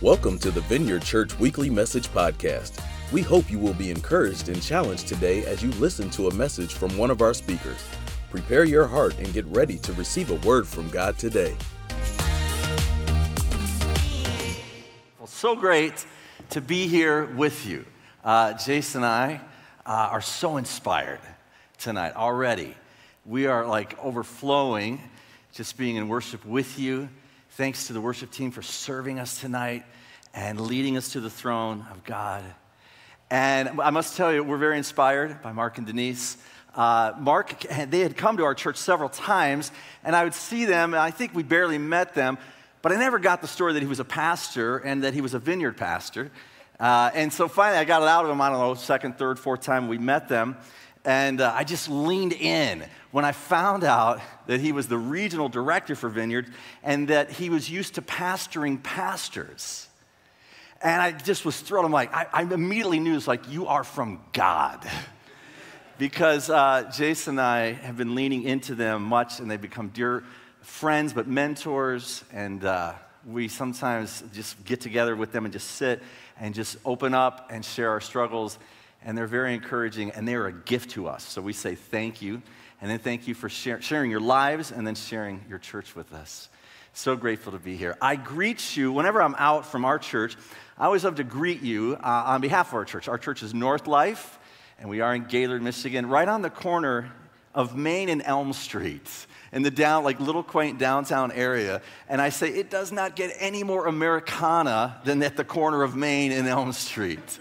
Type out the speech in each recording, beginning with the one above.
Welcome to the Vineyard Church Weekly Message Podcast. We hope you will be encouraged and challenged today as you listen to a message from one of our speakers. Prepare your heart and get ready to receive a word from God today. Well, so great to be here with you. Uh, Jace and I uh, are so inspired tonight already. We are like overflowing just being in worship with you. Thanks to the worship team for serving us tonight and leading us to the throne of God. And I must tell you, we're very inspired by Mark and Denise. Uh, Mark, they had come to our church several times, and I would see them, and I think we barely met them, but I never got the story that he was a pastor and that he was a vineyard pastor. Uh, and so finally, I got it out of him, I don't know, second, third, fourth time we met them. And uh, I just leaned in when I found out that he was the regional director for Vineyard and that he was used to pastoring pastors. And I just was thrilled. I'm like, I, I immediately knew it's like, you are from God. because uh, Jace and I have been leaning into them much, and they've become dear friends, but mentors. And uh, we sometimes just get together with them and just sit and just open up and share our struggles and they're very encouraging, and they are a gift to us. So we say thank you, and then thank you for share, sharing your lives and then sharing your church with us. So grateful to be here. I greet you whenever I'm out from our church. I always love to greet you uh, on behalf of our church. Our church is North Life, and we are in Gaylord, Michigan, right on the corner of Main and Elm Street in the down, like little quaint downtown area. And I say, it does not get any more Americana than at the corner of Main and Elm Street.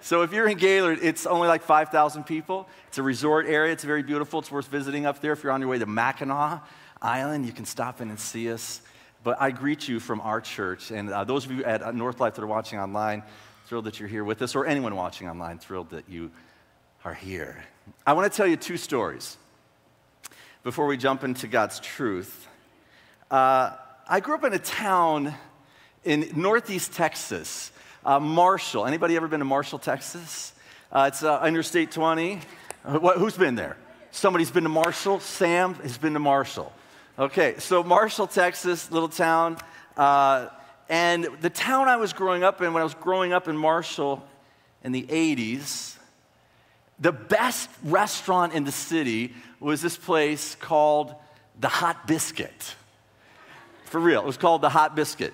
So if you're in Gaylord, it's only like 5,000 people. It's a resort area. It's very beautiful. It's worth visiting up there. If you're on your way to Mackinac Island, you can stop in and see us. But I greet you from our church. And uh, those of you at North Life that are watching online, thrilled that you're here with us, or anyone watching online, thrilled that you are here. I want to tell you two stories before we jump into God's truth. Uh, I grew up in a town in northeast Texas uh, Marshall. Anybody ever been to Marshall, Texas? Uh, it's uh, Interstate 20. Uh, what, who's been there? Somebody's been to Marshall? Sam has been to Marshall. Okay, so Marshall, Texas, little town. Uh, and the town I was growing up in, when I was growing up in Marshall in the 80s, the best restaurant in the city was this place called the Hot Biscuit. For real, it was called the Hot Biscuit.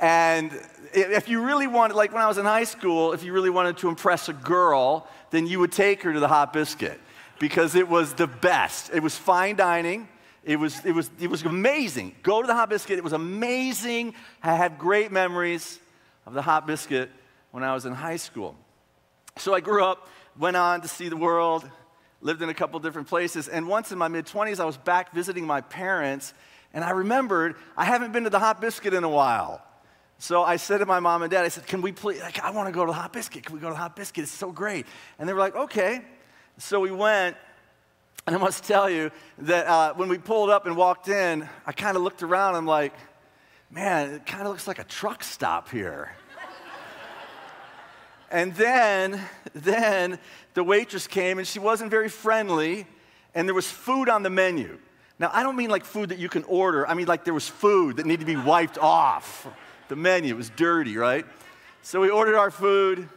And if you really wanted, like when I was in high school, if you really wanted to impress a girl, then you would take her to the Hot Biscuit because it was the best. It was fine dining. It was, it was, it was amazing. Go to the Hot Biscuit. It was amazing. I had great memories of the Hot Biscuit when I was in high school. So I grew up, went on to see the world, lived in a couple different places. And once in my mid 20s, I was back visiting my parents. And I remembered I haven't been to the Hot Biscuit in a while. So I said to my mom and dad, I said, Can we please, like, I want to go to the Hot Biscuit. Can we go to the Hot Biscuit? It's so great. And they were like, Okay. So we went, and I must tell you that uh, when we pulled up and walked in, I kind of looked around. I'm like, Man, it kind of looks like a truck stop here. and then, then the waitress came, and she wasn't very friendly, and there was food on the menu. Now, I don't mean like food that you can order. I mean like there was food that needed to be wiped off the menu. It was dirty, right? So we ordered our food,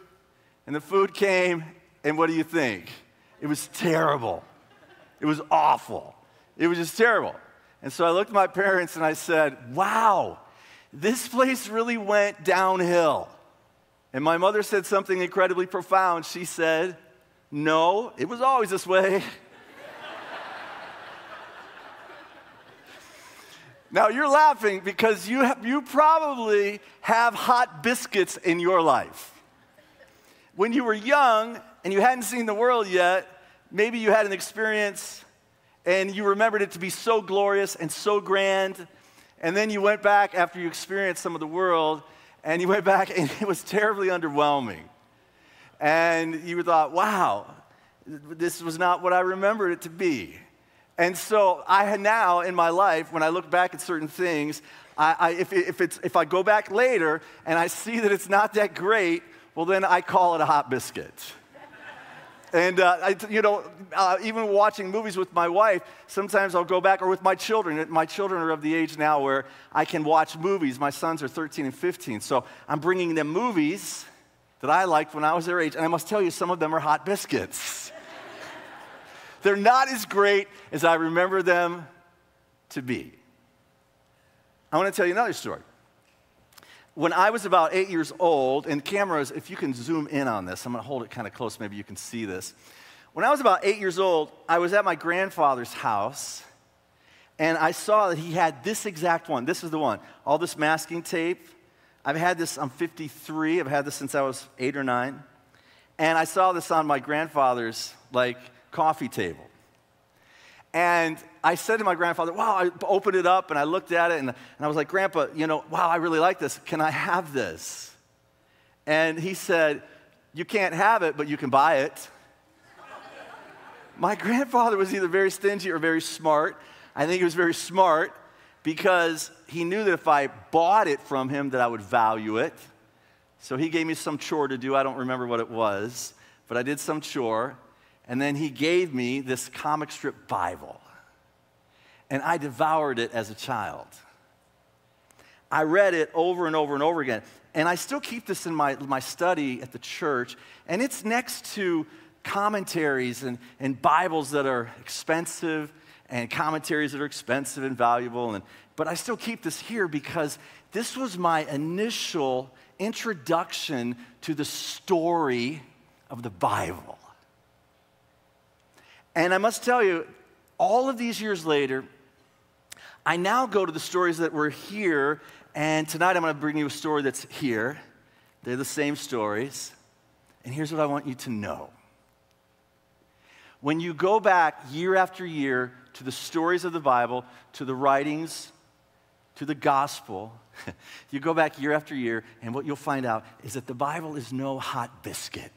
and the food came, and what do you think? It was terrible. It was awful. It was just terrible. And so I looked at my parents and I said, Wow, this place really went downhill. And my mother said something incredibly profound. She said, No, it was always this way. Now you're laughing because you, have, you probably have hot biscuits in your life. When you were young and you hadn't seen the world yet, maybe you had an experience and you remembered it to be so glorious and so grand. And then you went back after you experienced some of the world and you went back and it was terribly underwhelming. And you thought, wow, this was not what I remembered it to be. And so I now in my life, when I look back at certain things, I, I, if, if, it's, if I go back later and I see that it's not that great, well, then I call it a hot biscuit. And, uh, I, you know, uh, even watching movies with my wife, sometimes I'll go back, or with my children. My children are of the age now where I can watch movies. My sons are 13 and 15. So I'm bringing them movies that I liked when I was their age. And I must tell you, some of them are hot biscuits. They're not as great as I remember them to be. I want to tell you another story. When I was about eight years old, and cameras, if you can zoom in on this, I'm going to hold it kind of close, maybe you can see this. When I was about eight years old, I was at my grandfather's house, and I saw that he had this exact one. This is the one. All this masking tape. I've had this, I'm 53. I've had this since I was eight or nine. And I saw this on my grandfather's, like, coffee table. And I said to my grandfather, wow, I opened it up and I looked at it and, and I was like, Grandpa, you know, wow, I really like this. Can I have this? And he said, You can't have it, but you can buy it. my grandfather was either very stingy or very smart. I think he was very smart because he knew that if I bought it from him that I would value it. So he gave me some chore to do. I don't remember what it was, but I did some chore. And then he gave me this comic strip Bible. And I devoured it as a child. I read it over and over and over again. And I still keep this in my, my study at the church. And it's next to commentaries and, and Bibles that are expensive and commentaries that are expensive and valuable. And, but I still keep this here because this was my initial introduction to the story of the Bible. And I must tell you, all of these years later, I now go to the stories that were here, and tonight I'm going to bring you a story that's here. They're the same stories. And here's what I want you to know. When you go back year after year to the stories of the Bible, to the writings, to the gospel, you go back year after year, and what you'll find out is that the Bible is no hot biscuit.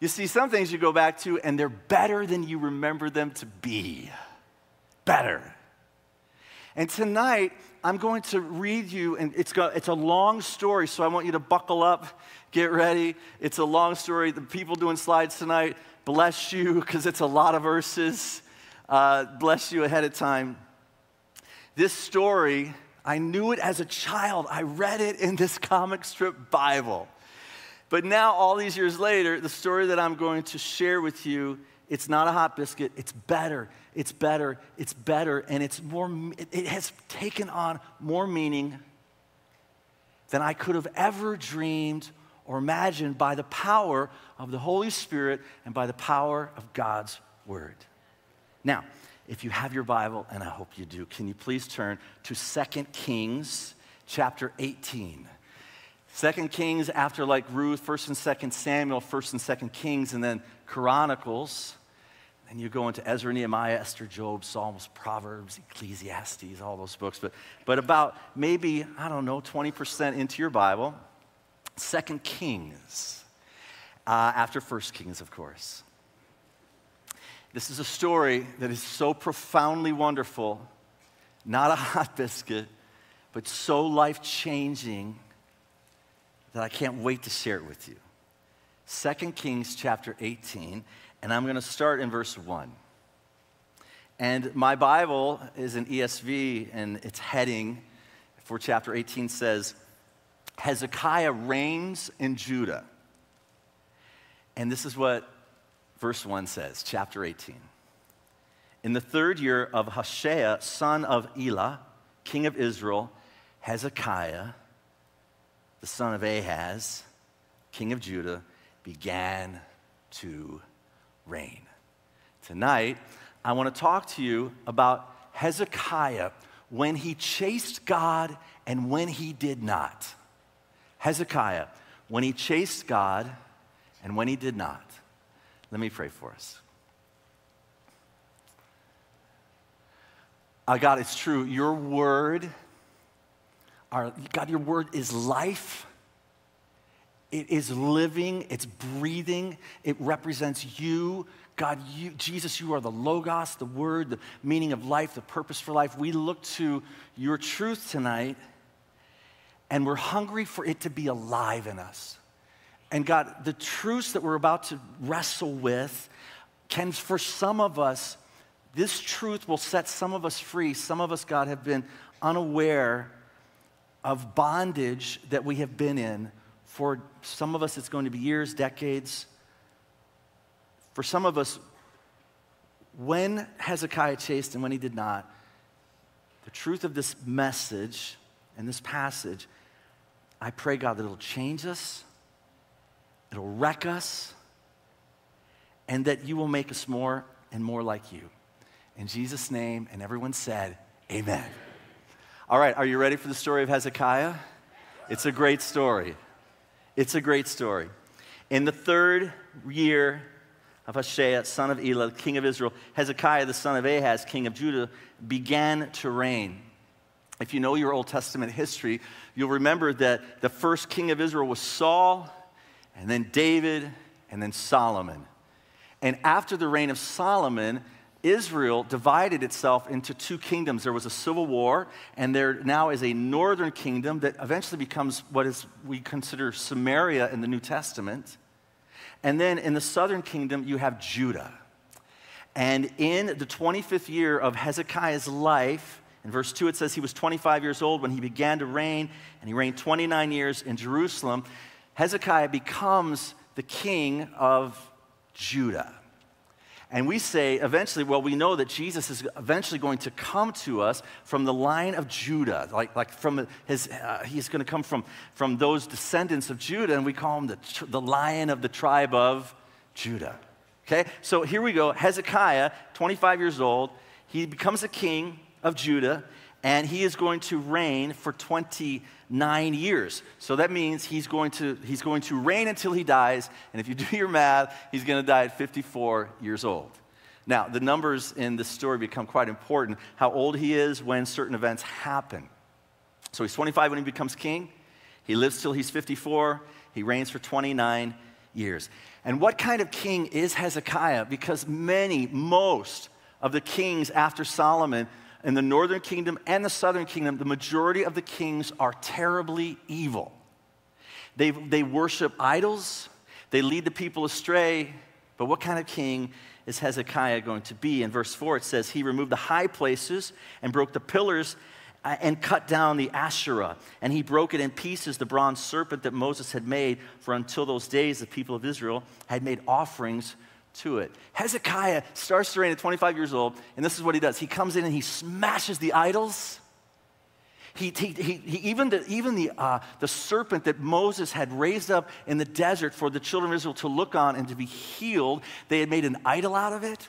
You see, some things you go back to and they're better than you remember them to be. Better. And tonight, I'm going to read you, and it's, got, it's a long story, so I want you to buckle up, get ready. It's a long story. The people doing slides tonight, bless you, because it's a lot of verses. Uh, bless you ahead of time. This story, I knew it as a child. I read it in this comic strip Bible. But now, all these years later, the story that I'm going to share with you, it's not a hot biscuit. It's better. It's better. It's better. And it's more, it has taken on more meaning than I could have ever dreamed or imagined by the power of the Holy Spirit and by the power of God's Word. Now, if you have your Bible, and I hope you do, can you please turn to 2 Kings chapter 18. Second Kings after like Ruth, First and Second Samuel, First and Second Kings, and then Chronicles. And you go into Ezra, Nehemiah, Esther, Job, Psalms, Proverbs, Ecclesiastes, all those books. But, but about maybe, I don't know, 20% into your Bible, Second Kings, uh, after First Kings, of course. This is a story that is so profoundly wonderful, not a hot biscuit, but so life changing that I can't wait to share it with you. 2 Kings chapter 18, and I'm going to start in verse 1. And my Bible is an ESV, and its heading for chapter 18 says, Hezekiah reigns in Judah. And this is what verse 1 says, chapter 18. In the third year of Hoshea, son of Elah, king of Israel, Hezekiah, the son of Ahaz, king of Judah, began to reign. Tonight, I want to talk to you about Hezekiah when he chased God and when he did not. Hezekiah, when he chased God and when he did not. Let me pray for us. God, it's true. Your word our, God, your word is life. It is living, it's breathing, it represents you. God, you, Jesus, you are the Logos, the Word, the meaning of life, the purpose for life. We look to your truth tonight, and we're hungry for it to be alive in us. And God, the truths that we're about to wrestle with can, for some of us, this truth will set some of us free. Some of us, God, have been unaware of bondage that we have been in. For some of us, it's going to be years, decades. For some of us, when Hezekiah chased and when he did not, the truth of this message and this passage, I pray, God, that it'll change us, it'll wreck us, and that you will make us more and more like you. In Jesus' name, and everyone said, Amen. All right, are you ready for the story of Hezekiah? It's a great story. It's a great story. In the third year of Hoshea, son of Elah, king of Israel, Hezekiah, the son of Ahaz, king of Judah, began to reign. If you know your Old Testament history, you'll remember that the first king of Israel was Saul, and then David, and then Solomon. And after the reign of Solomon, Israel divided itself into two kingdoms. There was a civil war, and there now is a northern kingdom that eventually becomes what is we consider Samaria in the New Testament. And then in the southern kingdom, you have Judah. And in the 25th year of Hezekiah's life, in verse 2, it says he was 25 years old when he began to reign, and he reigned 29 years in Jerusalem. Hezekiah becomes the king of Judah. And we say eventually, well, we know that Jesus is eventually going to come to us from the line of Judah. Like, like from his, uh, he's going to come from, from those descendants of Judah, and we call him the, the lion of the tribe of Judah. Okay, so here we go. Hezekiah, 25 years old, he becomes a king of Judah, and he is going to reign for 29 years. So that means he's going to, he's going to reign until he dies, and if you do your math, he's going to die at 54 years old. Now, the numbers in this story become quite important how old he is when certain events happen. So he's 25 when he becomes king, he lives till he's 54, he reigns for 29 years. And what kind of king is Hezekiah? Because many, most of the kings after Solomon in the northern kingdom and the southern kingdom, the majority of the kings are terribly evil. They, they worship idols, they lead the people astray. But what kind of king is Hezekiah going to be? In verse 4, it says, He removed the high places and broke the pillars uh, and cut down the Asherah. And he broke it in pieces, the bronze serpent that Moses had made, for until those days the people of Israel had made offerings to it. Hezekiah starts to reign at 25 years old, and this is what he does. He comes in and he smashes the idols. He, he, he, he even the, even the, uh, the serpent that Moses had raised up in the desert for the children of Israel to look on and to be healed, they had made an idol out of it.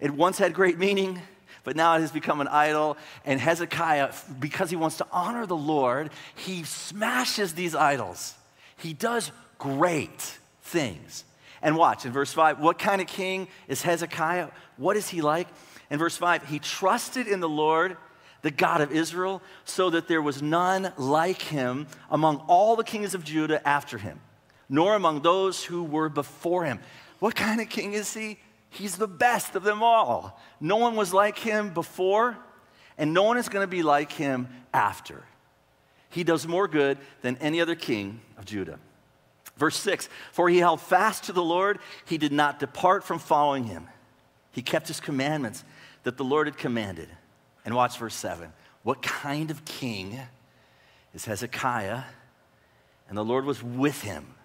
It once had great meaning but now it has become an idol. And Hezekiah, because he wants to honor the Lord, he smashes these idols. He does great things. And watch in verse 5, what kind of king is Hezekiah? What is he like? In verse 5, he trusted in the Lord, the God of Israel, so that there was none like him among all the kings of Judah after him, nor among those who were before him. What kind of king is he? He's the best of them all. No one was like him before, and no one is going to be like him after. He does more good than any other king of Judah. Verse 6 For he held fast to the Lord, he did not depart from following him. He kept his commandments that the Lord had commanded. And watch verse 7. What kind of king is Hezekiah? And the Lord was with him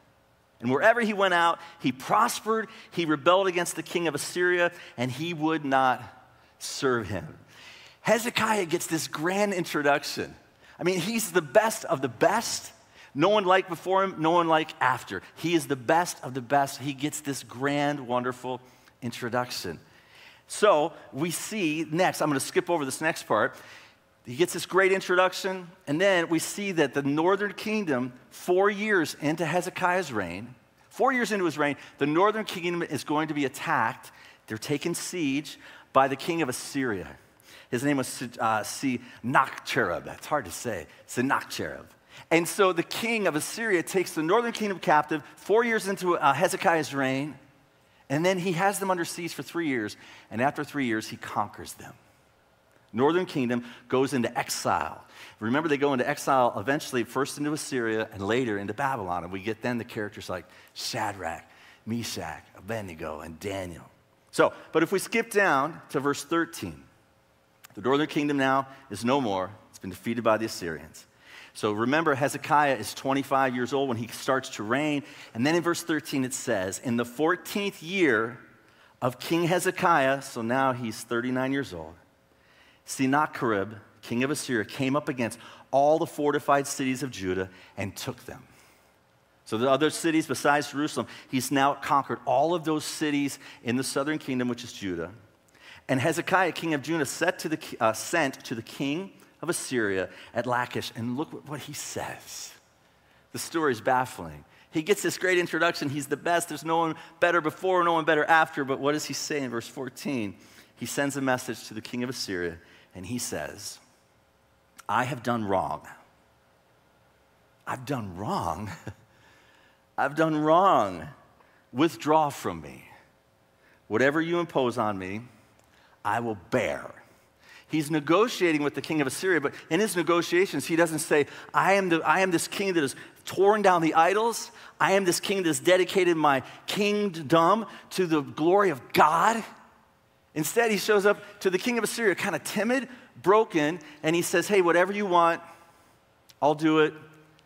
and wherever he went out, he prospered. He rebelled against the king of Assyria, and he would not serve him. Hezekiah gets this grand introduction. I mean, he's the best of the best. No one like before him, no one like after. He is the best of the best. He gets this grand, wonderful introduction. So we see next, I'm going to skip over this next part. He gets this great introduction, and then we see that the northern kingdom, four years into Hezekiah's reign, four years into his reign, the northern kingdom is going to be attacked. They're taken siege by the king of Assyria. His name was uh, Sennacherib. That's hard to say. Sennacherib. And so the king of Assyria takes the northern kingdom captive four years into uh, Hezekiah's reign, and then he has them under siege for three years. And after three years, he conquers them. Northern kingdom goes into exile. Remember, they go into exile eventually, first into Assyria and later into Babylon. And we get then the characters like Shadrach, Meshach, Abednego, and Daniel. So, but if we skip down to verse 13, the northern kingdom now is no more. It's been defeated by the Assyrians. So remember, Hezekiah is 25 years old when he starts to reign. And then in verse 13 it says, In the 14th year of King Hezekiah, so now he's 39 years old, Sennacherib, king of Assyria, came up against all the fortified cities of Judah and took them. So the other cities besides Jerusalem, he's now conquered all of those cities in the southern kingdom, which is Judah. And Hezekiah, king of Judah, to the, uh, sent to the king of Assyria at Lachish, and look what he says. The story is baffling. He gets this great introduction. He's the best. There's no one better before, no one better after. But what does he say in verse 14? He sends a message to the king of Assyria, and he says, I have done wrong. I've done wrong. I've done wrong. Withdraw from me. Whatever you impose on me, I will bear. He's negotiating with the king of Assyria, but in his negotiations, he doesn't say, I am, the, I am this king that has torn down the idols. I am this king that has dedicated my kingdom to the glory of God. Instead, he shows up to the king of Assyria, kind of timid, broken, and he says, Hey, whatever you want, I'll do it.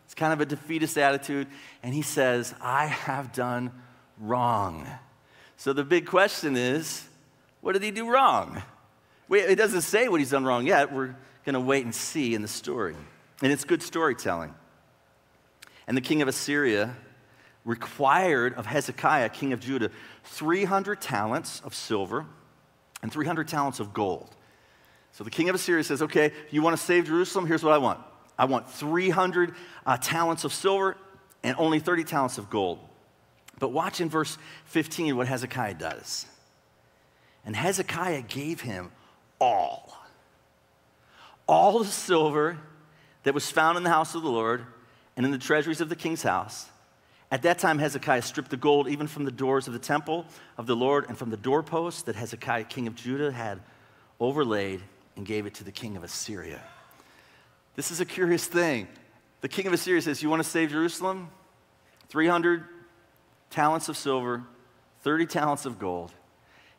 It's kind of a defeatist attitude. And he says, I have done wrong. So the big question is, what did he do wrong? It doesn't say what he's done wrong yet. We're going to wait and see in the story. And it's good storytelling. And the king of Assyria required of Hezekiah, king of Judah, 300 talents of silver and 300 talents of gold. So the king of Assyria says, Okay, you want to save Jerusalem? Here's what I want I want 300 uh, talents of silver and only 30 talents of gold. But watch in verse 15 what Hezekiah does. And Hezekiah gave him all. All the silver that was found in the house of the Lord and in the treasuries of the king's house. At that time, Hezekiah stripped the gold even from the doors of the temple of the Lord and from the doorposts that Hezekiah, king of Judah, had overlaid and gave it to the king of Assyria. This is a curious thing. The king of Assyria says, You want to save Jerusalem? 300 talents of silver, 30 talents of gold.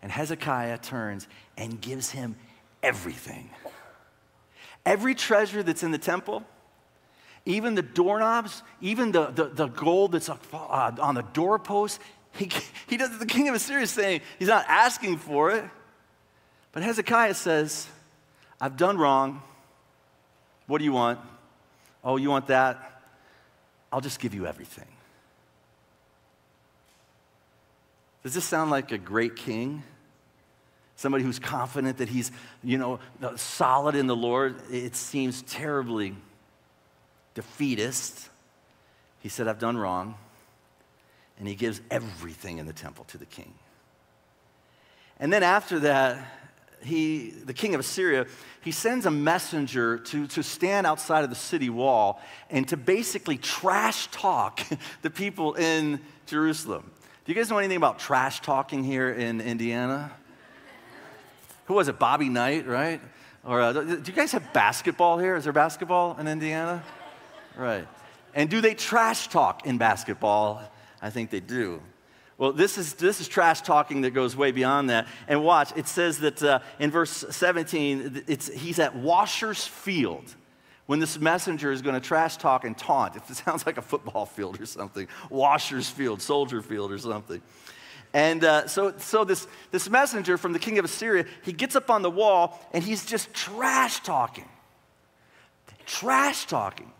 And Hezekiah turns and gives him everything. Every treasure that's in the temple, even the doorknobs, even the, the, the gold that's uh, on the doorpost, he, he does, the king of Assyria is saying he's not asking for it. But Hezekiah says, I've done wrong. What do you want? Oh, you want that? I'll just give you everything. Does this sound like a great king? Somebody who's confident that he's, you know, solid in the Lord, it seems terribly defeatist. He said, I've done wrong. And he gives everything in the temple to the king. And then after that, he, the king of Assyria, he sends a messenger to, to stand outside of the city wall and to basically trash talk the people in Jerusalem. Do you guys know anything about trash talking here in Indiana? Who was it? Bobby Knight, right? Or uh, do you guys have basketball here? Is there basketball in Indiana? Right. And do they trash talk in basketball? I think they do. Well, this is, this is trash talking that goes way beyond that. And watch, it says that uh, in verse 17, it's, he's at Washer's Field when this messenger is going to trash talk and taunt. If It sounds like a football field or something, Washer's Field, Soldier Field or something. And uh, so, so this, this messenger from the king of Assyria, he gets up on the wall and he's just trash talking. Trash talking.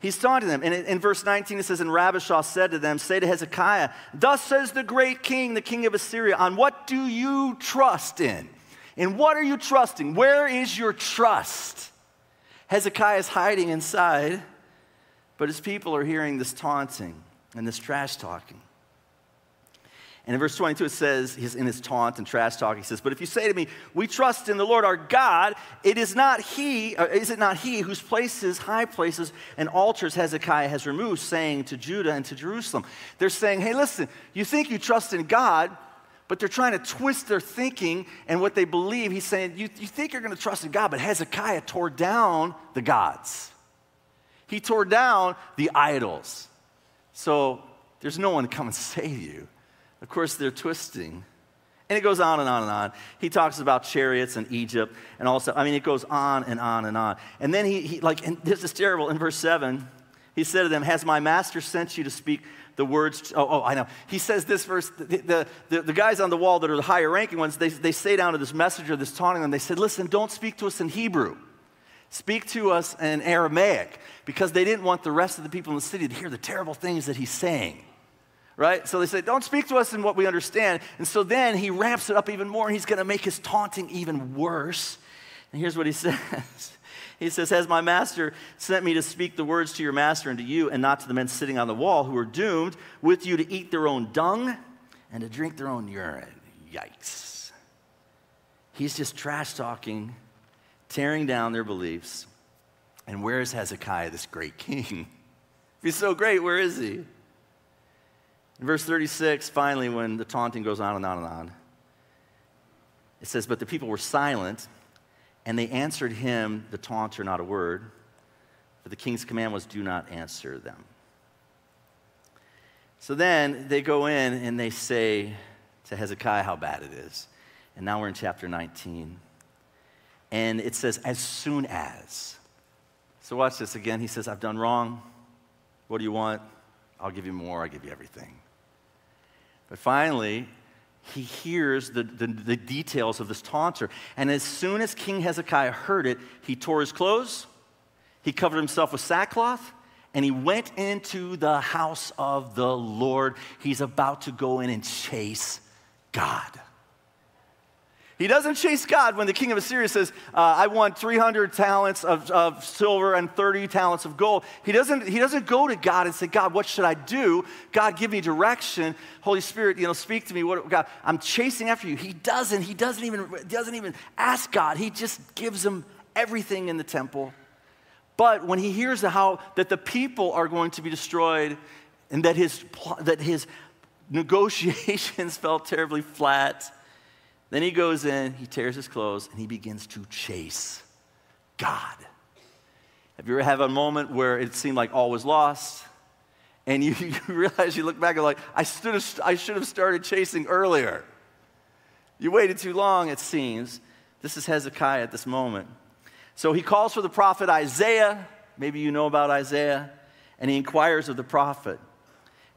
He's taunting them. And in, verse 19, it says, And Rabshakeh said to them, Say to Hezekiah, Thus says the great king, the king of Assyria, on what do you trust in? In what are you trusting? Where is your trust? Hezekiah is hiding inside, but his people are hearing this taunting and this trash talking. And in verse 22, it says, in his taunt and trash talk, he says, But if you say to me, We trust in the Lord our God, it is not he, uh, is it not he whose places, high places, and altars Hezekiah has removed, saying to Judah and to Jerusalem? They're saying, Hey, listen, you think you trust in God, but they're trying to twist their thinking and what they believe. He's saying, You, you think you're going to trust in God, but Hezekiah tore down the gods, he tore down the idols. So there's no one to come and save you. Of course, they're twisting. And it goes on and on and on. He talks about chariots and Egypt and also, I mean, it goes on and on and on. And then he, he like, and this is terrible. In verse 7, he said to them, Has my master sent you to speak the words? Oh, oh I know. He says this verse, the, the, the, guys on the wall that are the higher ranking ones, they, they say down to this messenger, this taunting them, they said, Listen, don't speak to us in Hebrew. Speak to us in Aramaic because they didn't want the rest of the people in the city to hear the terrible things that he's saying right? So they say, don't speak to us in what we understand. And so then he ramps it up even more and he's going to make his taunting even worse. And here's what he says He says, Has my master sent me to speak the words to your master and to you, and not to the men sitting on the wall who are doomed with you to eat their own dung and to drink their own urine? Yikes. He's just trash talking, tearing down their beliefs. And where is Hezekiah, this great king? If he's so great, where is he? In verse 36, finally, when the taunting goes on and on and on, it says, But the people were silent, and they answered him, the taunter, not a word. For the king's command was, Do not answer them. So then they go in and they say to Hezekiah how bad it is. And now we're in chapter 19. And it says, As soon as. So watch this again. He says, I've done wrong. What do you want? I'll give you more. I'll give you everything. But finally, he hears the, the, the, details of this taunter. And as soon as King Hezekiah heard it, he tore his clothes, he covered himself with sackcloth, and he went into the house of the Lord. He's about to go in and chase God. He doesn't chase God when the king of Assyria says, uh, I want 300 talents of, of, silver and 30 talents of gold. He doesn't, he doesn't go to God and say, God, what should I do? God, give me direction. Holy Spirit, you know, speak to me. What, God, I'm chasing after you. He doesn't. He doesn't even, doesn't even ask God. He just gives him everything in the temple. But when he hears how that the people are going to be destroyed and that his, that his negotiations fell terribly flat, then he goes in, he tears his clothes, and he begins to chase God. Have you ever had a moment where it seemed like all was lost? And you, you realize, you look back and like, I, stood, I should have started chasing earlier. You waited too long, it seems. This is Hezekiah at this moment. So he calls for the prophet Isaiah. Maybe you know about Isaiah. And he inquires of the prophet.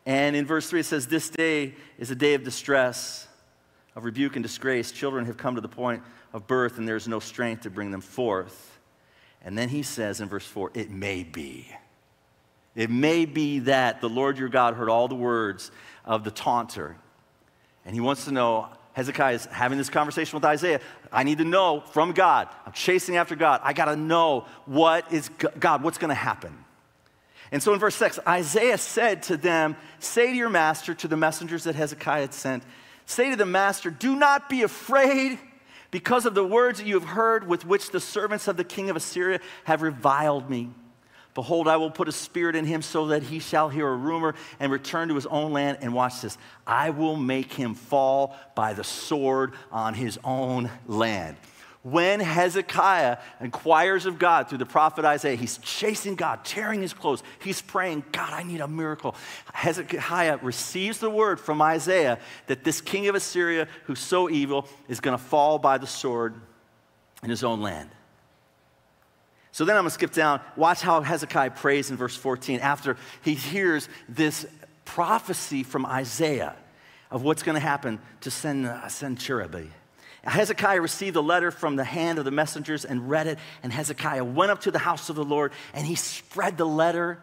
And in verse 3, it says, This day is a day of distress of rebuke and disgrace, children have come to the point of birth and there's no strength to bring them forth. And then he says in verse 4, it may be. It may be that the Lord your God heard all the words of the taunter. And he wants to know Hezekiah is having this conversation with Isaiah. I need to know from God. I'm chasing after God. I got to know what is God, what's going to happen. And so in verse 6, Isaiah said to them, Say to your master, to the messengers that Hezekiah had sent, Say to the master, Do not be afraid because of the words that you have heard with which the servants of the king of Assyria have reviled me. Behold, I will put a spirit in him so that he shall hear a rumor and return to his own land. And watch this I will make him fall by the sword on his own land. When Hezekiah inquires of God through the prophet Isaiah, he's chasing God, tearing his clothes. He's praying, God, I need a miracle. Hezekiah receives the word from Isaiah that this king of Assyria, who's so evil, is going to fall by the sword in his own land. So then I'm going to skip down. Watch how Hezekiah prays in verse 14 after he hears this prophecy from Isaiah of what's going to happen to uh, Sennacherib. Hezekiah received a letter from the hand of the messengers and read it. And Hezekiah went up to the house of the Lord and he spread the letter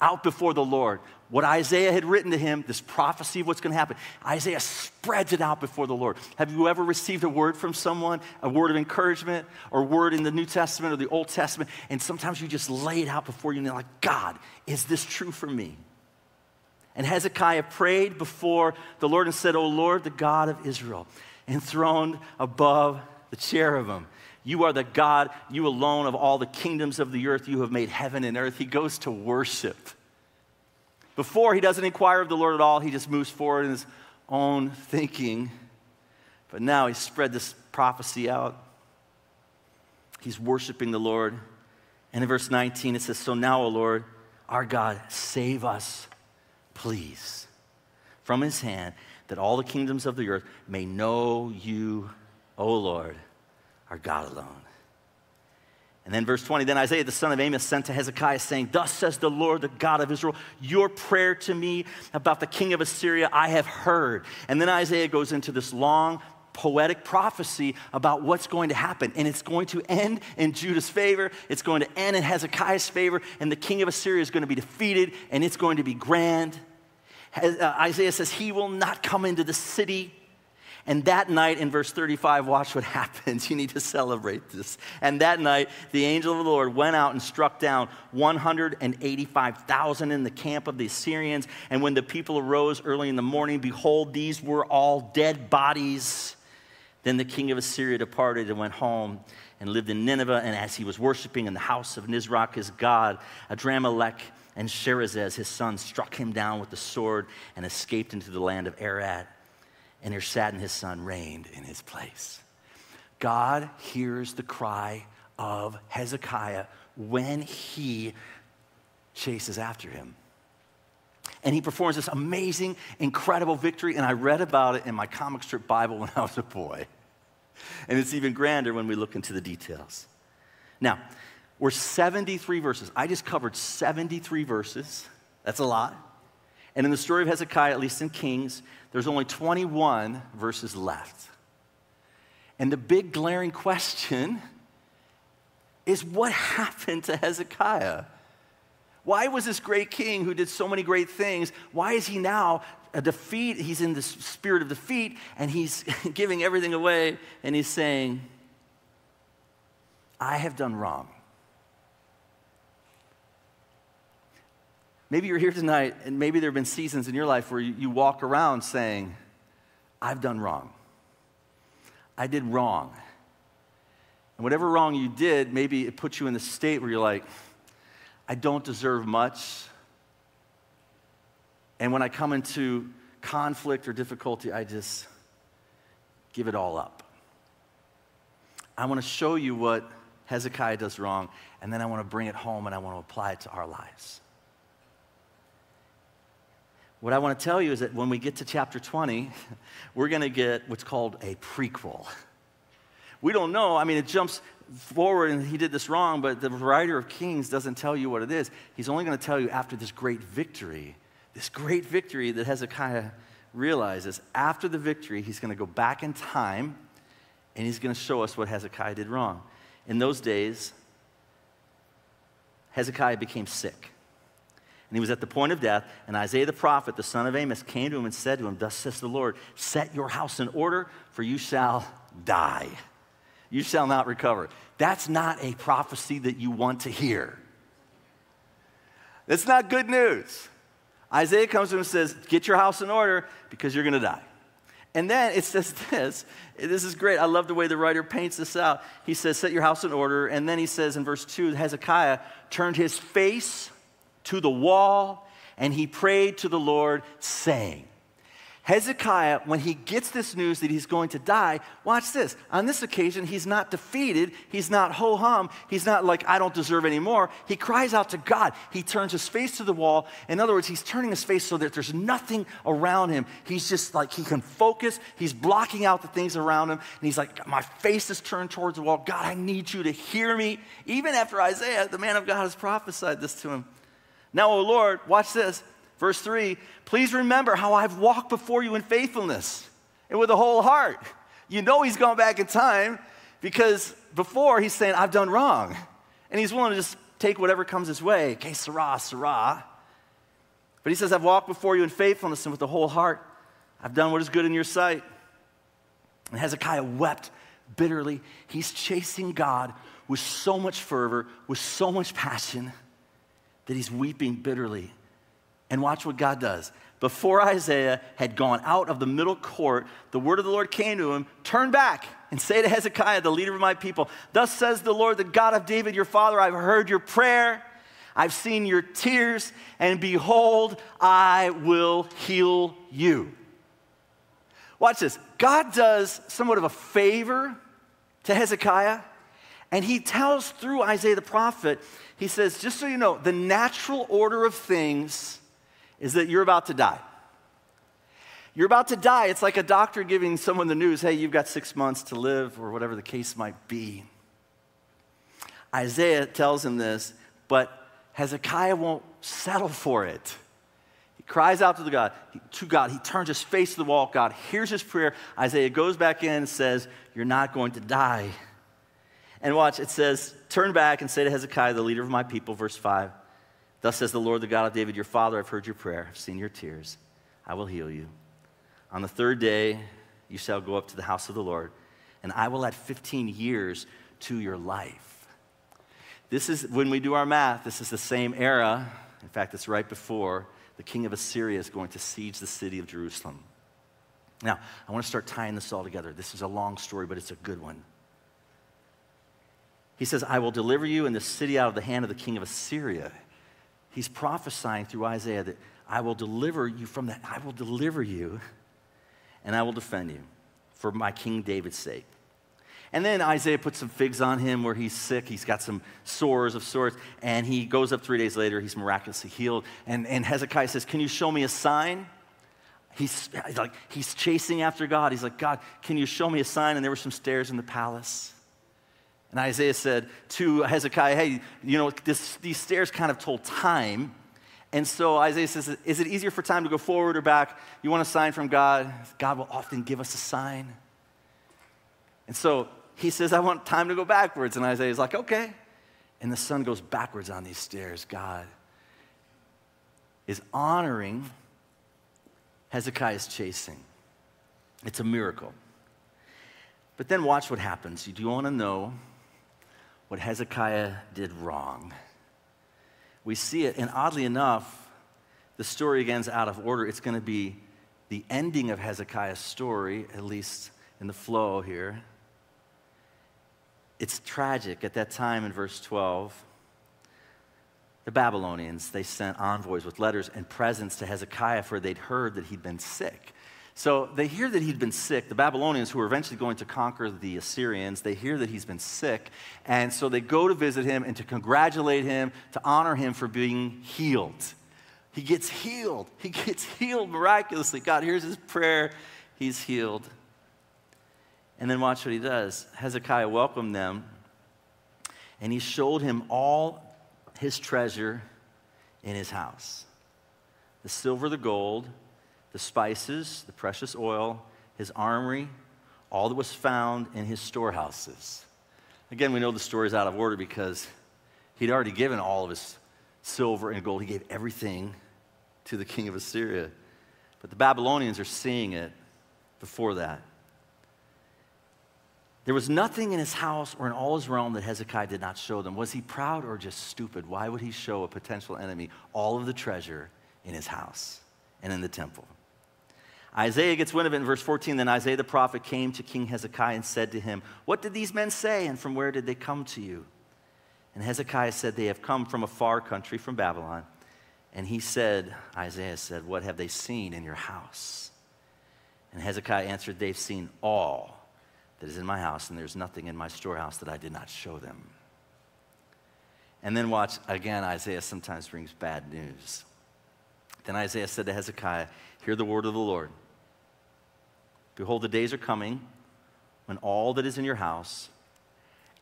out before the Lord. What Isaiah had written to him, this prophecy of what's going to happen, Isaiah spreads it out before the Lord. Have you ever received a word from someone, a word of encouragement, or word in the New Testament or the Old Testament, and sometimes you just lay it out before you and you're like, God, is this true for me? And Hezekiah prayed before the Lord and said, O Lord, the God of Israel enthroned above the cherubim. You are the God, you alone of all the kingdoms of the earth. You have made heaven and earth. He goes to worship. Before, he doesn't inquire of the Lord at all. He just moves forward in his own thinking. But now he's spread this prophecy out. He's worshiping the Lord. And in verse 19, it says, So now, O Lord, our God, save us, please, from his hand, that all the kingdoms of the earth may know you, O Lord, our God alone. And then verse 20, then Isaiah the son of Amos sent to Hezekiah, saying, Thus says the Lord, the God of Israel, your prayer to me about the king of Assyria I have heard. And then Isaiah goes into this long poetic prophecy about what's going to happen. And it's going to end in Judah's favor, it's going to end in Hezekiah's favor, and the king of Assyria is going to be defeated, and it's going to be grand. Uh, Isaiah says, He will not come into the city. And that night in verse 35, watch what happens. You need to celebrate this. And that night, the angel of the Lord went out and struck down 185,000 in the camp of the Assyrians. And when the people arose early in the morning, behold, these were all dead bodies. Then the king of Assyria departed and went home and lived in Nineveh. And as he was worshiping in the house of Nisroch, his god, Adrammelech and Sharezer, his son, struck him down with the sword and escaped into the land of Arad and Esarhaddon his son reigned in his place. God hears the cry of Hezekiah when he chases after him. And he performs this amazing, incredible victory. And I read about it in my comic strip Bible when I was a boy. And it's even grander when we look into the details. Now, we're 73 verses. I just covered 73 verses. That's a lot. And in the story of Hezekiah, at least in Kings, there's only 21 verses left. And the big glaring question is what happened to Hezekiah? Why was this great king who did so many great things, why is he now a defeat? He's in the spirit of defeat and he's giving everything away and he's saying, I have done wrong. Maybe you're here tonight, and maybe there have been seasons in your life where you, walk around saying, I've done wrong. I did wrong. And whatever wrong you did, maybe it puts you in the state where you're like, I don't deserve much. And when I come into conflict or difficulty, I just give it all up. I want to show you what Hezekiah does wrong, and then I want to bring it home and I want to apply it to our lives. What I want to tell you is that when we get to chapter 20, we're going to get what's called a prequel. We don't know. I mean, it jumps forward and he did this wrong, but the writer of Kings doesn't tell you what it is. He's only going to tell you after this great victory, this great victory that Hezekiah realizes. After the victory, he's going to go back in time and he's going to show us what Hezekiah did wrong. In those days, Hezekiah became sick and he was at the point of death. And Isaiah the prophet, the son of Amos, came to him and said to him, Thus says the Lord, set your house in order, for you shall die. You shall not recover. That's not a prophecy that you want to hear. That's not good news. Isaiah comes to him and says, Get your house in order because you're going to die. And then it says this. This is great. I love the way the writer paints this out. He says, Set your house in order. And then he says in verse 2 Hezekiah turned his face to the wall and he prayed to the Lord, saying, Hezekiah, when he gets this news that he's going to die, watch this. On this occasion, he's not defeated. He's not ho hum. He's not like, I don't deserve any more. He cries out to God. He turns his face to the wall. In other words, he's turning his face so that there's nothing around him. He's just like, he can focus. He's blocking out the things around him. And he's like, My face is turned towards the wall. God, I need you to hear me. Even after Isaiah, the man of God, has prophesied this to him. Now, O Lord, watch this. Verse 3 Please remember how I've walked before you in faithfulness and with a whole heart. You know he's gone back in time because before he's saying, I've done wrong. And he's willing to just take whatever comes his way. Que sera, sera. But he says, I've walked before you in faithfulness and with a whole heart. I've done what is good in your sight. And Hezekiah wept bitterly. He's chasing God with so much fervor, with so much passion that he's weeping bitterly. And watch what God does. Before Isaiah had gone out of the middle court, the word of the Lord came to him Turn back and say to Hezekiah, the leader of my people, Thus says the Lord, the God of David, your father, I've heard your prayer, I've seen your tears, and behold, I will heal you. Watch this. God does somewhat of a favor to Hezekiah, and he tells through Isaiah the prophet, he says, just so you know, the natural order of things is that you're about to die. You're about to die. It's like a doctor giving someone the news hey, you've got six months to live, or whatever the case might be. Isaiah tells him this, but Hezekiah won't settle for it. He cries out to the God, to God. He turns his face to the wall. God hears his prayer. Isaiah goes back in and says, You're not going to die. And watch, it says, Turn back and say to Hezekiah, the leader of my people, verse 5, Thus says the Lord, the God of David, your father, I've heard your prayer, I've seen your tears. I will heal you. On the third day, you shall go up to the house of the Lord, and I will add 15 years to your life. This is, when we do our math, this is the same era. In fact, it's right before the king of Assyria is going to siege the city of Jerusalem. Now, I want to start tying this all together. This is a long story, but it's a good one. He says, I will deliver you and the city out of the hand of the king of Assyria. He's prophesying through Isaiah that I will deliver you from that. I will deliver you and I will defend you for my King David's sake. And then Isaiah puts some figs on him where he's sick. He's got some sores of sorts. And he goes up three days later. He's miraculously healed. And, and Hezekiah says, Can you show me a sign? He's like, he's chasing after God. He's like, God, can you show me a sign? And there were some stairs in the palace. And Isaiah said to Hezekiah, Hey, you know, this, these stairs kind of told time. And so Isaiah says, Is it easier for time to go forward or back? You want a sign from God? God will often give us a sign. And so he says, I want time to go backwards. And Isaiah's like, Okay. And the sun goes backwards on these stairs. God is honoring Hezekiah's chasing. It's a miracle. But then watch what happens. You do want to know what Hezekiah did wrong we see it. And oddly enough, the story again's out of order. It's going to be the ending of Hezekiah's story, at least in the flow here. It's tragic. At that time in verse 12, the Babylonians, they sent envoys with letters and presents to Hezekiah for they'd heard that he'd been sick. So they hear that he'd been sick. The Babylonians, who are eventually going to conquer the Assyrians, they hear that he's been sick. And so they go to visit him and to congratulate him, to honor him for being healed. He gets healed. He gets healed miraculously. God hears his prayer. He's healed. And then watch what he does. Hezekiah welcomed them, and he showed him all his treasure in his house the silver, the gold, the spices, the precious oil, his armory, all that was found in his storehouses. Again, we know the story is out of order because he'd already given all of his silver and gold. He gave everything to the king of Assyria. But the Babylonians are seeing it before that. There was nothing in his house or in all his realm that Hezekiah did not show them. Was he proud or just stupid? Why would he show a potential enemy all of the treasure in his house and in the temple? Isaiah gets wind of it in verse 14. Then Isaiah the prophet came to King Hezekiah and said to him, What did these men say, and from where did they come to you? And Hezekiah said, They have come from a far country, from Babylon. And he said, Isaiah said, What have they seen in your house? And Hezekiah answered, They've seen all that is in my house, and there's nothing in my storehouse that I did not show them. And then watch, again, Isaiah sometimes brings bad news. Then Isaiah said to Hezekiah, Hear the word of the Lord. Behold, the days are coming when all that is in your house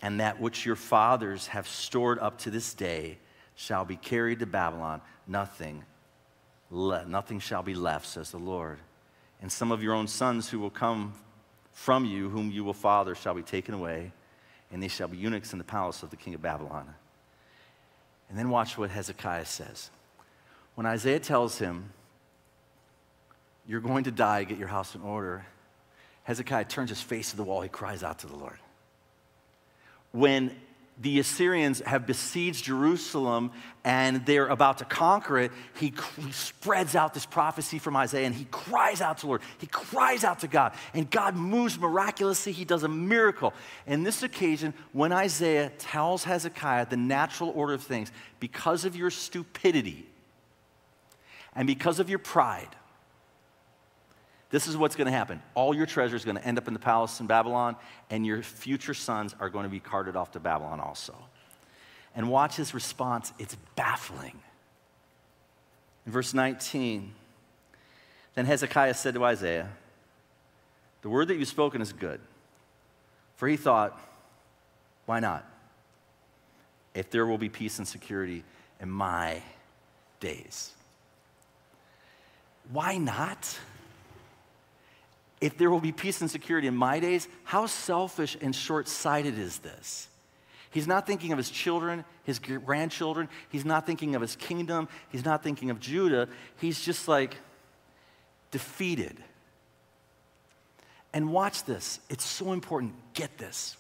and that which your fathers have stored up to this day shall be carried to Babylon. Nothing, le- nothing shall be left, says the Lord. And some of your own sons who will come from you, whom you will father, shall be taken away, and they shall be eunuchs in the palace of the king of Babylon. And then watch what Hezekiah says. When Isaiah tells him, You're going to die, get your house in order, Hezekiah turns his face to the wall. He cries out to the Lord. When the Assyrians have besieged Jerusalem and they're about to conquer it, he, he, spreads out this prophecy from Isaiah and he cries out to the Lord. He cries out to God, and God moves miraculously. He does a miracle. And this occasion, when Isaiah tells Hezekiah the natural order of things, because of your stupidity, and because of your pride, This is what's going to happen. All your treasure is going to end up in the palace in Babylon, and your future sons are going to be carted off to Babylon also. And watch his response. It's baffling. In verse 19, then Hezekiah said to Isaiah, The word that you've spoken is good. For he thought, Why not? If there will be peace and security in my days. Why not? If there will be peace and security in my days, how selfish and short sighted is this? He's not thinking of his children, his grandchildren. He's not thinking of his kingdom. He's not thinking of Judah. He's just like defeated. And watch this. It's so important. Get this.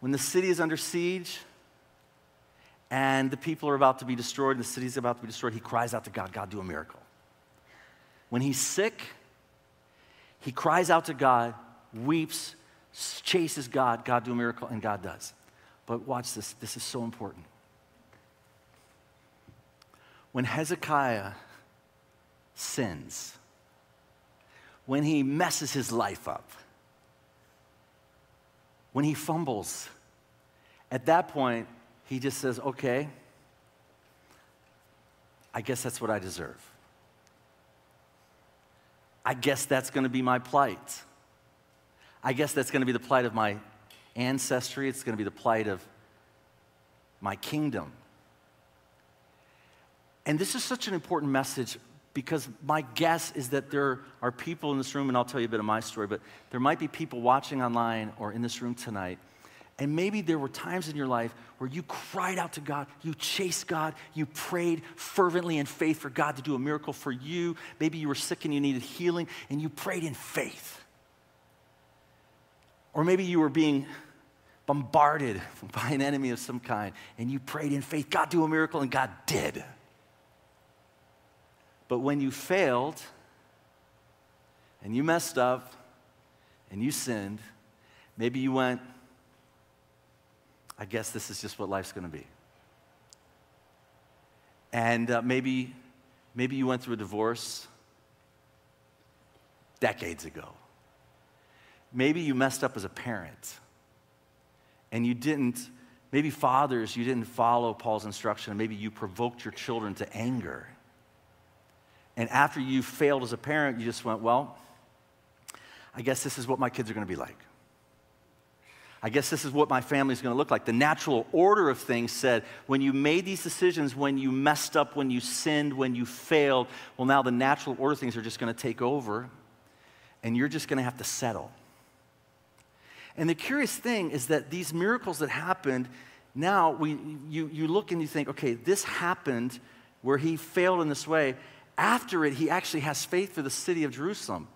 When the city is under siege and the people are about to be destroyed and the city is about to be destroyed, he cries out to God, God, do a miracle. When he's sick, he cries out to God, weeps, chases God, God do a miracle, and God does. But watch this, this is so important. When Hezekiah sins, when he messes his life up, when he fumbles, at that point, he just says, okay, I guess that's what I deserve. I guess that's going to be my plight. I guess that's going to be the plight of my ancestry. It's going to be the plight of my kingdom. And this is such an important message because my guess is that there are people in this room, and I'll tell you a bit of my story, but there might be people watching online or in this room tonight and maybe there were times in your life where you cried out to God, you chased God, you prayed fervently in faith for God to do a miracle for you. Maybe you were sick and you needed healing, and you prayed in faith. Or maybe you were being bombarded by an enemy of some kind, and you prayed in faith, God, do a miracle, and God did. But when you failed, and you messed up, and you sinned, maybe you went, I guess this is just what life's going to be. And uh, maybe, maybe you went through a divorce decades ago. Maybe you messed up as a parent and you didn't, maybe fathers, you didn't follow Paul's instruction, and maybe you provoked your children to anger. And after you failed as a parent, you just went, well, I guess this is what my kids are going to be like. I guess this is what my family is going to look like. The natural order of things said when you made these decisions, when you messed up, when you sinned, when you failed, well, now the natural order of things are just going to take over, and you're just going to have to settle. And the curious thing is that these miracles that happened, now we, you, you look and you think, okay, this happened where he failed in this way. After it, he actually has faith for the city of Jerusalem.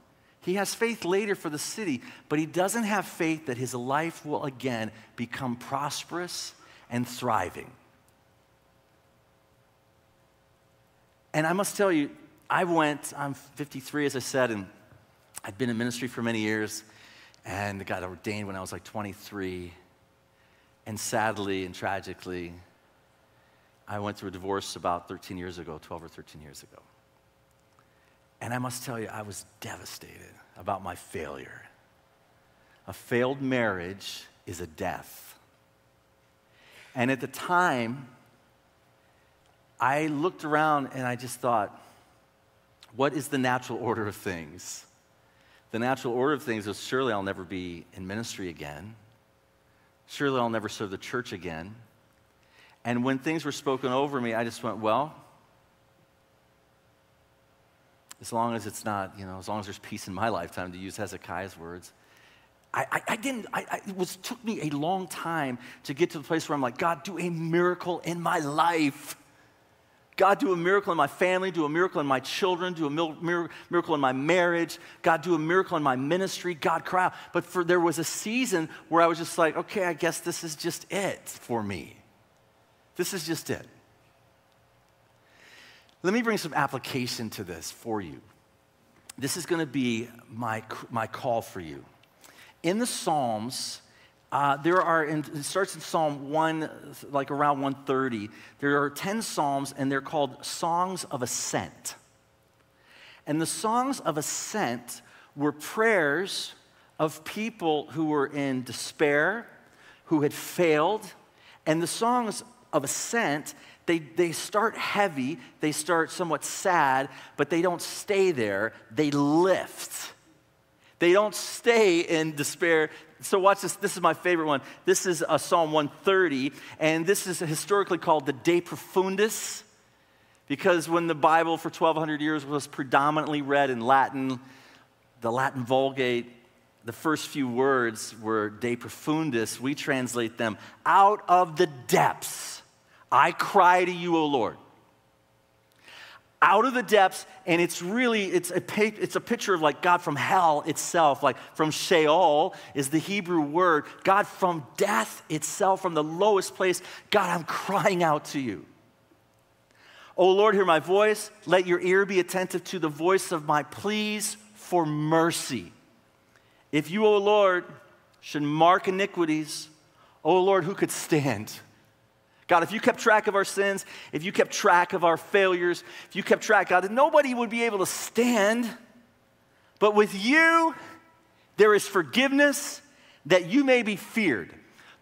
He has faith later for the city, but he doesn't have faith that his life will again become prosperous and thriving. And I must tell you, I went, I'm 53, as I said, and I'd been in ministry for many years and got ordained when I was like 23. And sadly and tragically, I went through a divorce about 13 years ago, 12 or 13 years ago. And I must tell you, I was devastated about my failure. A failed marriage is a death. And at the time, I looked around and I just thought, what is the natural order of things? The natural order of things is surely I'll never be in ministry again. Surely I'll never serve the church again. And when things were spoken over me, I just went, well, as long as it's not, you know, as long as there's peace in my lifetime, to use Hezekiah's words. I, I, I didn't, I, it was, took me a long time to get to the place where I'm like, God, do a miracle in my life. God, do a miracle in my family, do a miracle in my children, do a miracle in my marriage. God, do a miracle in my ministry. God, cry out. But for, there was a season where I was just like, okay, I guess this is just it for me. This is just it. Let me bring some application to this for you. This is going to be my, my call for you. In the Psalms, uh, there are, in, it starts in Psalm 1, like around 130. There are 10 Psalms, and they're called Songs of Ascent. And the songs of ascent were prayers of people who were in despair, who had failed. And the songs of ascent, they, they start heavy, they start somewhat sad, but they don't stay there, they lift. They don't stay in despair. So, watch this. This is my favorite one. This is a uh, Psalm 130, and this is historically called the De Profundis, because when the Bible for 1,200 years was predominantly read in Latin, the Latin Vulgate, the first few words were De Profundis. We translate them out of the depths. I cry to you, O Lord. Out of the depths and it's really it's a, it's a picture of like god from hell itself like from sheol is the hebrew word god from death itself from the lowest place god i'm crying out to you. O lord hear my voice. Let your ear be attentive to the voice of my pleas for mercy. If you o lord should mark iniquities o lord who could stand God, if you kept track of our sins, if you kept track of our failures, if you kept track, God, nobody would be able to stand. But with you, there is forgiveness that you may be feared.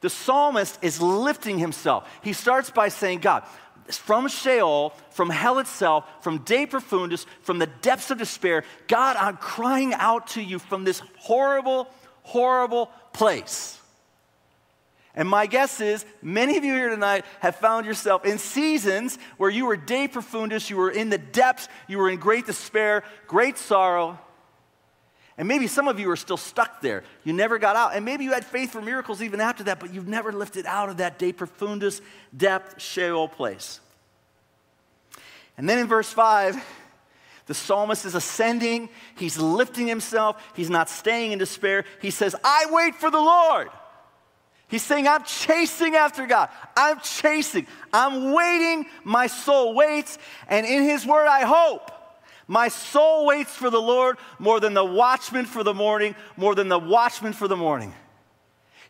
The psalmist is lifting himself. He starts by saying, God, from Sheol, from hell itself, from De Profundis, from the depths of despair, God, I'm crying out to you from this horrible, horrible place. And my guess is many of you here tonight have found yourself in seasons where you were de profundis, you were in the depths, you were in great despair, great sorrow. And maybe some of you are still stuck there. You never got out. And maybe you had faith for miracles even after that, but you've never lifted out of that de profundis, depth, Sheol place. And then in verse 5, the psalmist is ascending. He's lifting himself. He's not staying in despair. He says, I wait for the Lord. He's saying, I'm chasing after God. I'm chasing. I'm waiting. My soul waits. And in His word, I hope. My soul waits for the Lord more than the watchman for the morning, more than the watchman for the morning.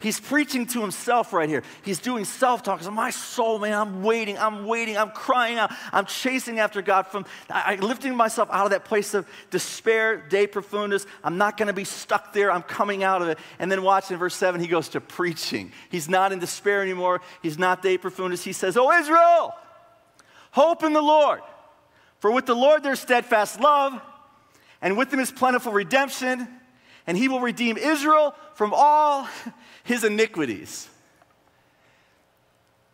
He's preaching to himself right here. He's doing self talk. My soul, man, I'm waiting, I'm waiting, I'm crying out, I'm chasing after God from I, am lifting myself out of that place of despair, de profundis. I'm not going to be stuck there. I'm coming out of it. And then watch in verse 7, he goes to preaching. He's not in despair anymore. He's not de profundis. He says, Oh, Israel, hope in the Lord. For with the Lord there's steadfast love, and with him is plentiful redemption, and he will redeem Israel from all his iniquities.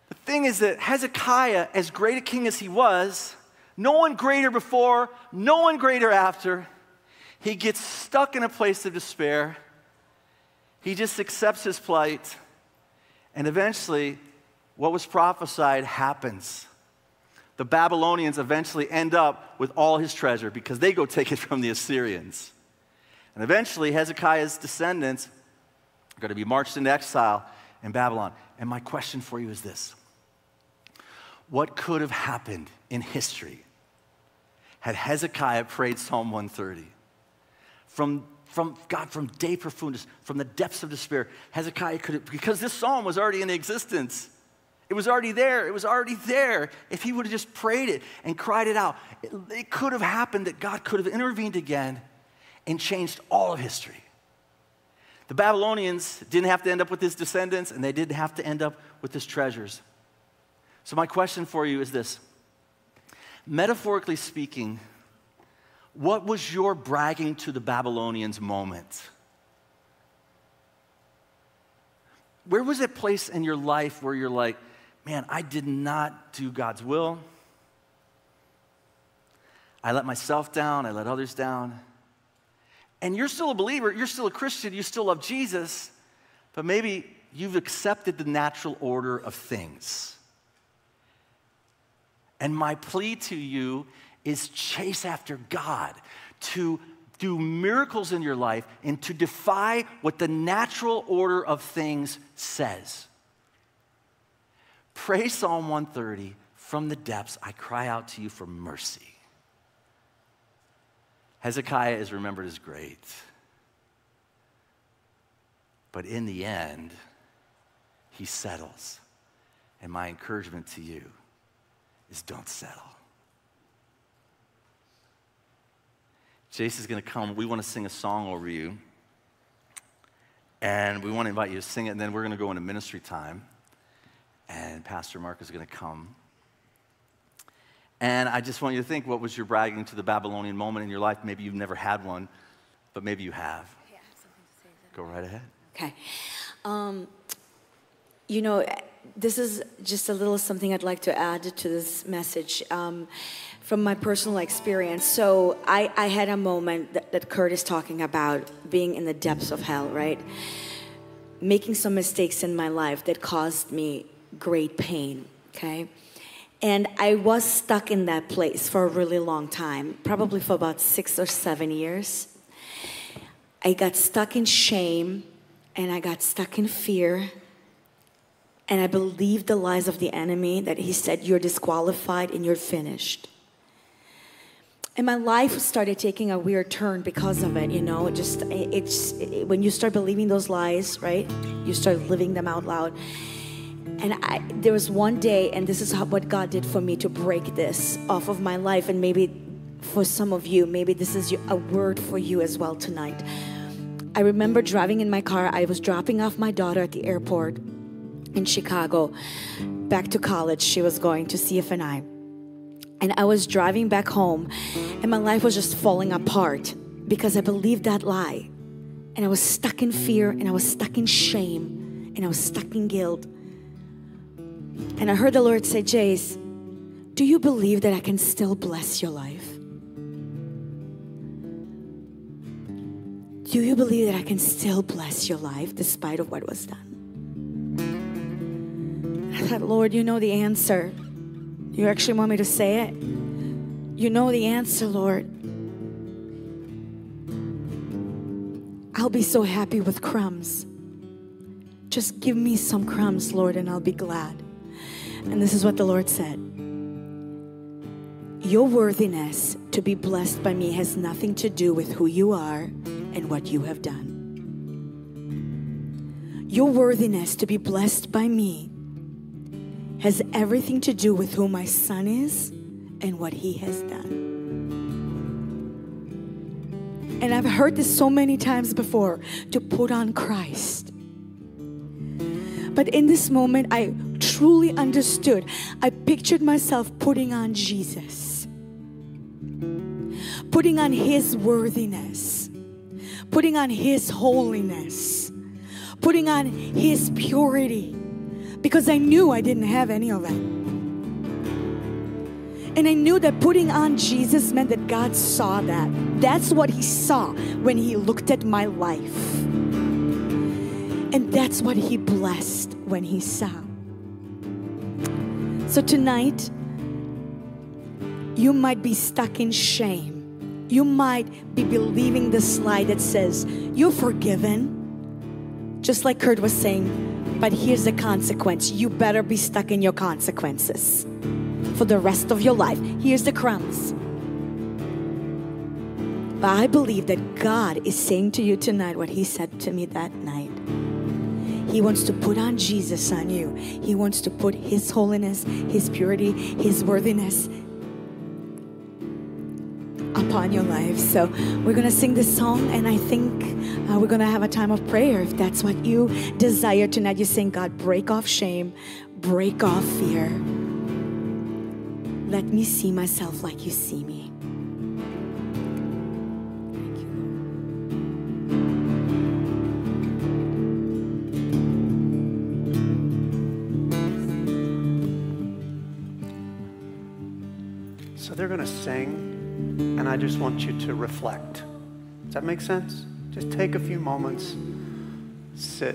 The thing is that Hezekiah, as great a king as he was, no one greater before, no one greater after, he gets stuck in a place of despair. He just accepts his plight, and eventually, what was prophesied happens. The Babylonians eventually end up with all his treasure because they go take it from the Assyrians. And eventually, Hezekiah's descendants are going to be marched into exile in Babylon. And my question for you is this What could have happened in history had Hezekiah prayed Psalm 130? From, from God, from de profundis, from the depths of despair, Hezekiah could have, because this psalm was already in existence. It was already there. It was already there. If he would have just prayed it and cried it out, it, it could have happened that God could have intervened again and changed all of history. The Babylonians didn't have to end up with his descendants, and they didn't have to end up with his treasures. So, my question for you is this Metaphorically speaking, what was your bragging to the Babylonians moment? Where was a place in your life where you're like, man, I did not do God's will? I let myself down, I let others down and you're still a believer, you're still a Christian, you still love Jesus, but maybe you've accepted the natural order of things. And my plea to you is chase after God to do miracles in your life and to defy what the natural order of things says. Pray Psalm 130 from the depths, I cry out to you for mercy. Hezekiah is remembered as great. But in the end, he settles. And my encouragement to you is don't settle. Jace is going to come. We want to sing a song over you. And we want to invite you to sing it, and then we're going to go into ministry time. And Pastor Mark is going to come. And I just want you to think what was your bragging to the Babylonian moment in your life? Maybe you've never had one, but maybe you have. Yeah, go right ahead. Okay. Um, you know, this is just a little something I'd like to add to this message. Um, from my personal experience. So I, I had a moment that, that Curt is talking about being in the depths of hell, right? Making some mistakes in my life that caused me great pain, okay? And I was stuck in that place for a really long time, probably for about six or seven years. I got stuck in shame and I got stuck in fear. And I believed the lies of the enemy that he said, You're disqualified and you're finished and my life started taking a weird turn because of it you know just it's it, when you start believing those lies right you start living them out loud and I, there was one day and this is how, what god did for me to break this off of my life. And maybe for some of you maybe this is a word for you as well tonight. I remember driving in my car. I was dropping off my daughter at the airport in chicago back to college. She was going to cfni and I was driving back home, and my life was just falling apart because I believed that lie. And I was stuck in fear, and I was stuck in shame, and I was stuck in guilt. And I heard the Lord say, Jace, do you believe that I can still bless your life? Do you believe that I can still bless your life despite of what was done? I thought, Lord, you know the answer. You actually want me to say it? You know the answer, Lord. I'll be so happy with crumbs. Just give me some crumbs, Lord, and I'll be glad. And this is what the Lord said Your worthiness to be blessed by me has nothing to do with who you are and what you have done. Your worthiness to be blessed by me has everything to do with who my son is and what he has done. And I've heard this so many times before to put on Christ. But in this moment, I truly understood. I pictured myself putting on Jesus, putting on His worthiness, putting on His holiness, putting on His purity because I knew I didn't have any of that. And I knew that putting on Jesus meant that God saw that. That's what He saw when He looked at my life. And that's what He blessed when He saw. So tonight, you might be stuck in shame. You might be believing this lie that says, You're forgiven. Just like Curt was saying, but here's the consequence you better be stuck in your consequences for the rest of your life. Here's the crumbs. But I believe that God is saying to you tonight what He said to me that night. He wants to put on Jesus on you. He wants to put His holiness, His purity, His worthiness upon your life. So we're going to sing this song, and I think uh, we're going to have a time of prayer. If that's what you desire tonight, you sing, God, break off shame, break off fear. Let me see myself like you see me. So they're going to sing and I just want you to reflect. Does that make sense? Just take a few moments, sit,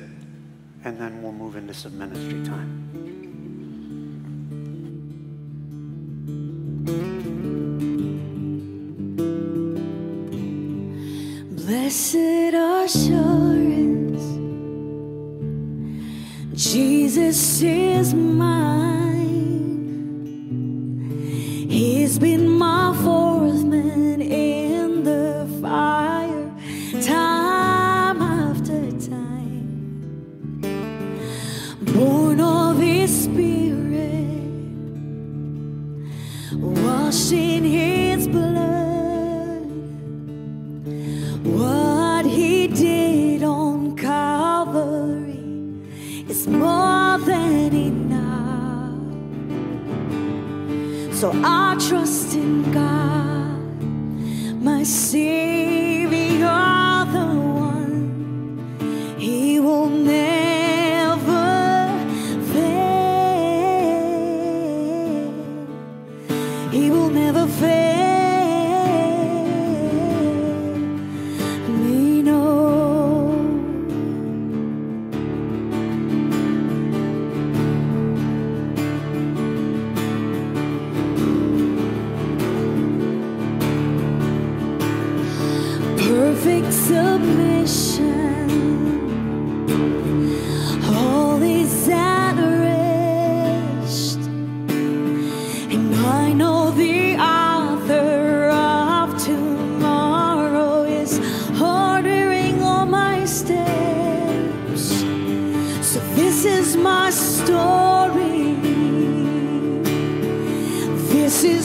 and then we'll move into some ministry time. Blessed assurance, Jesus is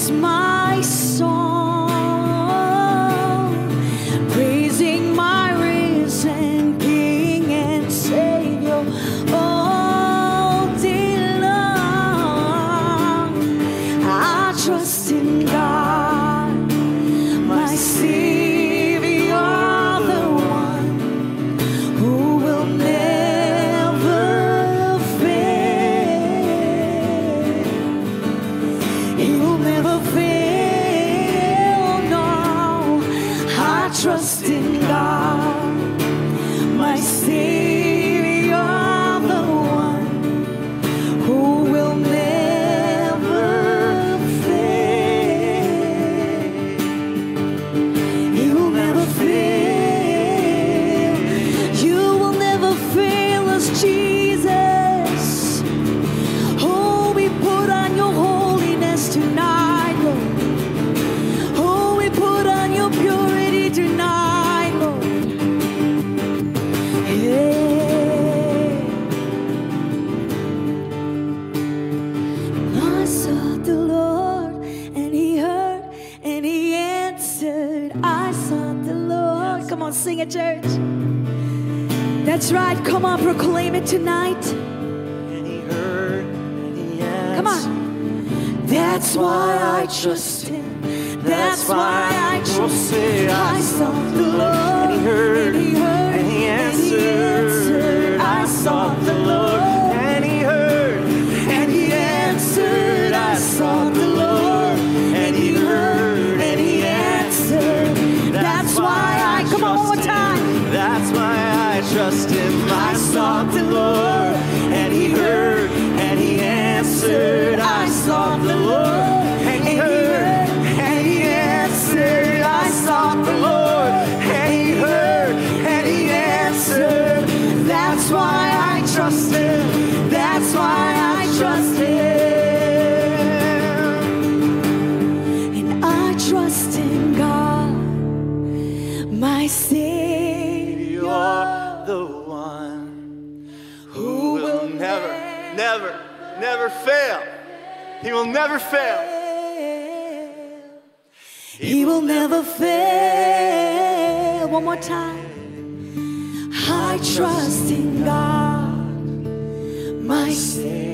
smile. Come on, proclaim it tonight. Come on. That's why I trust him. That's why I trust him. I saw the Lord, and he heard, and he answered. never fail. He will never fail. One more time. I trust in God, my Savior.